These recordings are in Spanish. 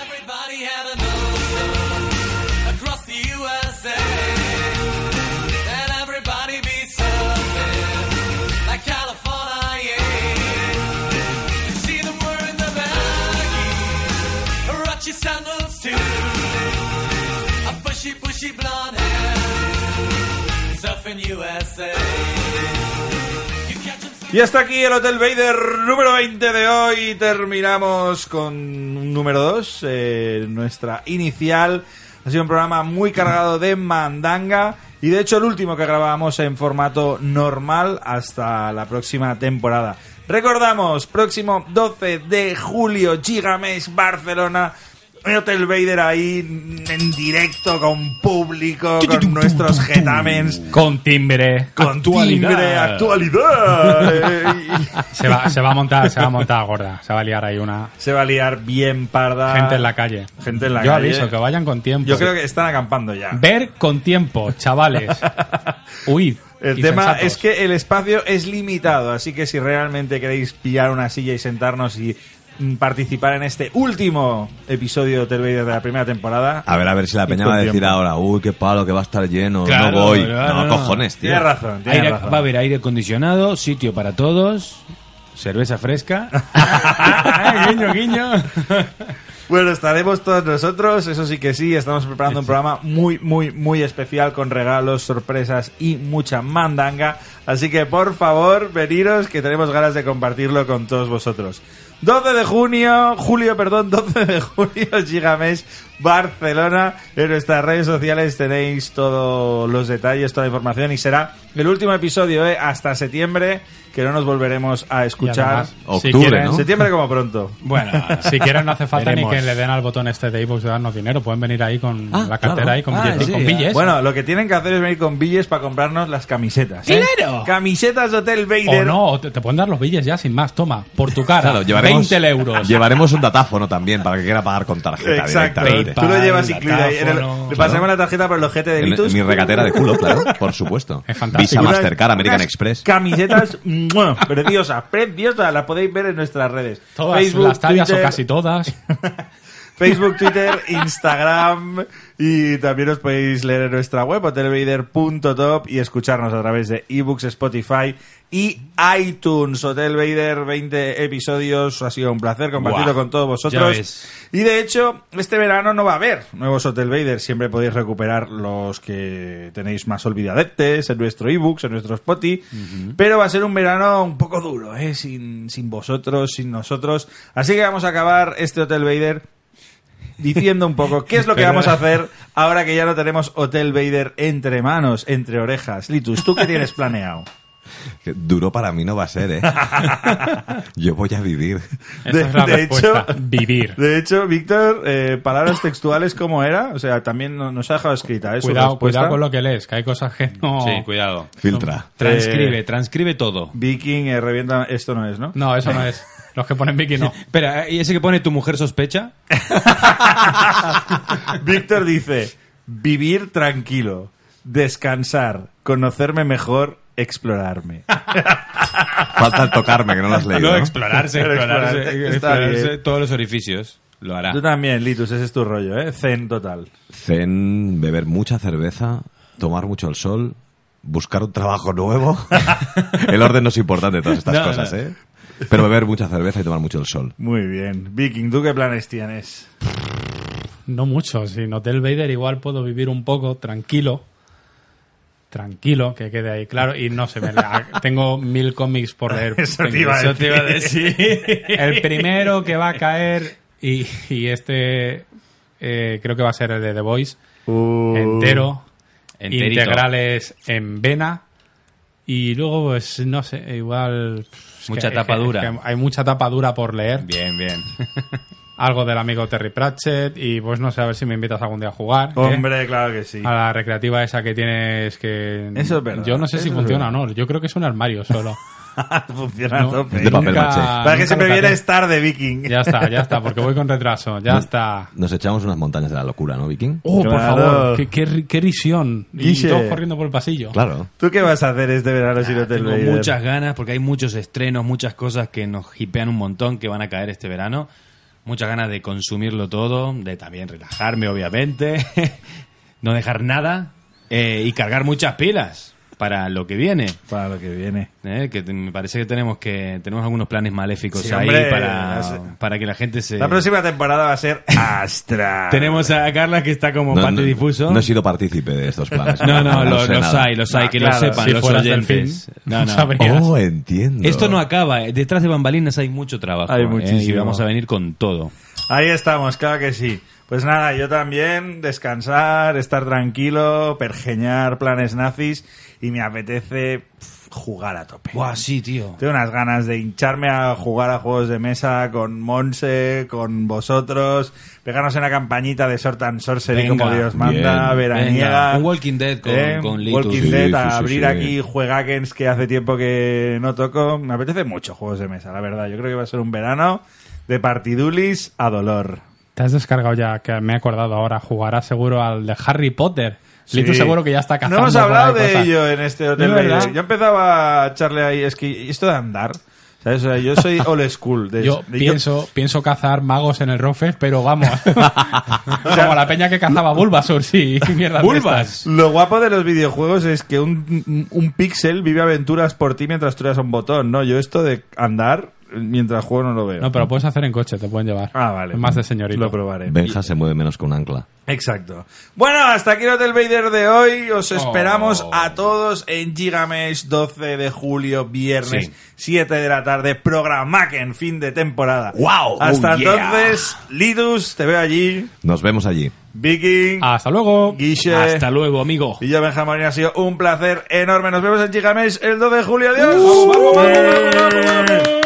everybody had an ocean across the USA, and everybody be like California. You see them wearing the sandals too, a bushy, bushy blonde hair, surfing USA. Y hasta aquí el Hotel Vader número 20 de hoy. Terminamos con un número 2, nuestra inicial. Ha sido un programa muy cargado de mandanga. Y de hecho el último que grabamos en formato normal hasta la próxima temporada. Recordamos, próximo 12 de julio, Gigamesh, Barcelona. Hotel Vader ahí en directo, con público, con nuestros getamens, Con timbre. con actualidad. timbre, actualidad. Se va, se va a montar, se va a montar gorda. Se va a liar ahí una Se va a liar bien parda. gente en la calle. Gente en la Yo calle. aviso, que vayan con tiempo. Yo creo que están acampando ya. Ver con tiempo, chavales. Huid. El tema sensatos. es que el espacio es limitado, así que si realmente queréis pillar una silla y sentarnos y participar en este último episodio de de la primera temporada. A ver, a ver si la peña va a decir tiempo. ahora, uy, qué palo, que va a estar lleno, Claro, no voy. claro, no, no. cojones, tío. Tienes razón, tienes Aire- razón. va a haber aire acondicionado, sitio para todos, cerveza fresca. guiño, guiño. Bueno, estaremos todos nosotros, eso sí que sí, estamos preparando un programa muy, muy, muy especial con regalos, sorpresas y mucha mandanga. Así que por favor, veniros que tenemos ganas de compartirlo con todos vosotros. 12 de junio, julio, perdón, 12 de junio, Gigamesh, Barcelona. En nuestras redes sociales tenéis todos los detalles, toda la información y será el último episodio, ¿eh? hasta septiembre, que no nos volveremos a escuchar. además, si Octubre, quieren- ¿no? Septiembre como pronto. Bueno, si quieren no hace falta ni que le den al botón este de iVoox de darnos dinero. Pueden venir ahí con Ah, la cartera claro. ahí con Ah, billetes. sí, con ah. billes. Bueno, lo que tienen que hacer es venir con billes para comprarnos las camisetas. ¿eh? ¡Dinero! Camisetas de Hotel o Vader. no, o te, te pueden dar los billes ya sin más. Toma, por tu cara. Claro, llevaremos, 20 euros. Llevaremos un datáfono también para que quiera pagar con tarjeta Exacto. directamente. Tú lo llevas incluido ahí. En el- datáfono. le pasamos la tarjeta por el ojete de En, mi regatera de culo, claro, por supuesto. Es fantástico. Visa Mastercard, American unas Express. Camisetas ¡mua! preciosas, preciosas. Las podéis ver en nuestras redes. Todas Facebook, las tallas Twitter, o casi todas. Facebook, Twitter, Instagram y también os podéis leer en nuestra web hotelvader.top y escucharnos a través de ebooks, Spotify y iTunes. Hotel Vader, 20 episodios. Ha sido un placer compartirlo con todos vosotros. Y de hecho, este verano no va a haber nuevos Hotel Vader. Siempre podéis recuperar los que tenéis más olvidadetes en nuestro ebooks, en nuestro Spotify. Pero va a ser un verano un poco duro, ¿eh? Sin, sin vosotros, sin nosotros. Así que vamos a acabar este Hotel Vader diciendo un poco qué es lo que vamos a hacer ahora que ya no tenemos Hotel Vader entre manos, entre orejas. Litus, ¿tú qué tienes planeado? Que duro para mí no va a ser, ¿eh? Yo voy a vivir. Esa De- es la de respuesta. hecho- Vivir. De hecho, Víctor, eh, palabras textuales, ¿cómo era? O sea, también no- nos ha dejado escrita. ¿eh, Cuidado, cuidado con lo que lees, que hay cosas que no... Sí, cuidado. Filtra. Transcribe, Eh, transcribe todo. Viking, eh, revienta. Esto no es, ¿no? No, eso no es. Los que ponen Vicky no. Espera, ¿y ese que pone tu mujer sospecha? Víctor dice: vivir tranquilo, descansar, conocerme mejor, explorarme. Falta el tocarme, que no lo has leído. No, ¿no? explorarse, explorarse, explorarse todos los orificios. Lo hará. Tú también, Litus, ese es tu rollo, ¿eh? Zen total. Zen, beber mucha cerveza, tomar mucho el sol, buscar un trabajo nuevo. el orden no es importante de todas estas No, cosas, no. ¿eh? Pero beber mucha cerveza y tomar mucho el sol. Muy bien. Viking, ¿tú qué planes tienes? No mucho. Sin Hotel Vader igual puedo vivir un poco tranquilo. Tranquilo, que quede ahí claro. Y no se me Tengo mil cómics por leer. Eso te iba a eso te iba a decir. El primero que va a caer, y, y este eh, creo que va a ser el de The Voice, Uh, entero, Enterito. integrales en vena. Y luego, pues no sé, igual. Mucha que- tapa dura. es que hay mucha tapa dura por leer. Bien, bien. Algo del amigo Terry Pratchett. Y pues no sé, a ver si me invitas algún día a jugar. ¿eh? Hombre, claro que sí. A la recreativa esa que tienes que... Eso es verdad, Yo no sé si funciona o no. Yo creo que es un armario solo. Funciona No, tope. De papel nunca- maché. Para que siempre viene estar de Viking. Ya está, ya está, porque voy con retraso. Ya está. Nos echamos unas montañas de la locura, ¿no, Viking? Oh, por favor, qué, qué, ri- qué risión. Y todos corriendo por el pasillo. Claro. ¿Tú qué vas a hacer este verano si no te Tengo muchas ganas porque hay muchos estrenos, muchas cosas que nos hipean un montón que van a caer este verano. Muchas ganas de consumirlo todo, de también relajarme, obviamente, no dejar nada eh, y cargar muchas pilas para lo que viene. Para lo que viene. ¿eh? Que te- me parece que tenemos que tenemos algunos planes maléficos Sí, ahí hombre, para, para que la gente se... La próxima temporada va a ser Astra. Tenemos a Carla que está como No, parte no- difuso. no he sido partícipe de estos planes. No, no, lo- sé los nada. hay, los hay, Ah, que claro, lo sepan, si los oyentes. No, no. sabrías. Oh, entiendo. Esto no acaba, eh. detrás de bambalinas hay mucho trabajo. Hay eh, muchísimo. Y vamos a venir con todo. Ahí estamos, claro que sí. Pues nada, yo también descansar, estar tranquilo, pergeñar planes nazis y me apetece jugar a tope. Buah, sí, tío. Tengo unas ganas de hincharme a jugar a juegos de mesa con Monse, con vosotros, pegarnos en la campañita de Sort and Sorcery Venga, como Dios manda, bien. veraniega. Venga, un Walking Dead con- con Litus. Walking Sí, Dead, sí, a sí, abrir sí. aquí juegakens que hace tiempo que no toco. Me apetece mucho juegos de mesa, la verdad. Yo creo que va a ser un verano de partidulis a dolor. Te has descargado ya, que me he acordado ahora, jugarás seguro al de Harry Potter. Sí. Lito seguro que ya está cazando. No hemos hablado de cosas. ello en este Hotel. Vader. Yo empezaba a echarle ahí, es que esto de andar, ¿sabes? O sea, yo soy old school. De, Yo de- pienso, pienso cazar magos en el Rofes, pero vamos. como la peña que cazaba Bulbasaur, sí. mierda de ¡Bulbas! Lo guapo de los videojuegos es que un, un píxel vive aventuras por ti mientras tú eres un botón, ¿no? Yo esto de andar mientras juego no lo veo. No, pero puedes hacer en coche, te pueden llevar. Ah, vale. Es más de señorito. Lo probaré. Benja se mueve menos que un ancla. Exacto. Bueno, hasta aquí el Hotel Vader de hoy. Os Oh. esperamos a todos en Gigamesh 12 de julio, viernes, Sí. 7 de la tarde. Programa que en fin de temporada. Hasta Oh, yeah. entonces, Lidus, te veo allí. Nos vemos allí. Viking, Hasta luego. Guiche. Hasta luego, amigo. Y yo, Benjamín, ha sido un placer enorme. Nos vemos en Gigamesh el 12 de julio. ¡Adiós! Well,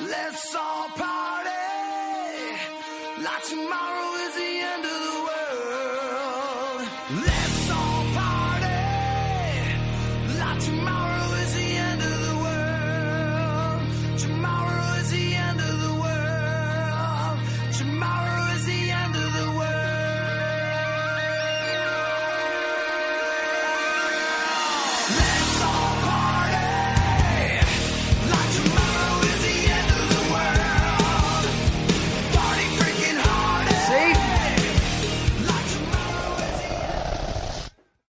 Let's all party. Like tomorrow is the end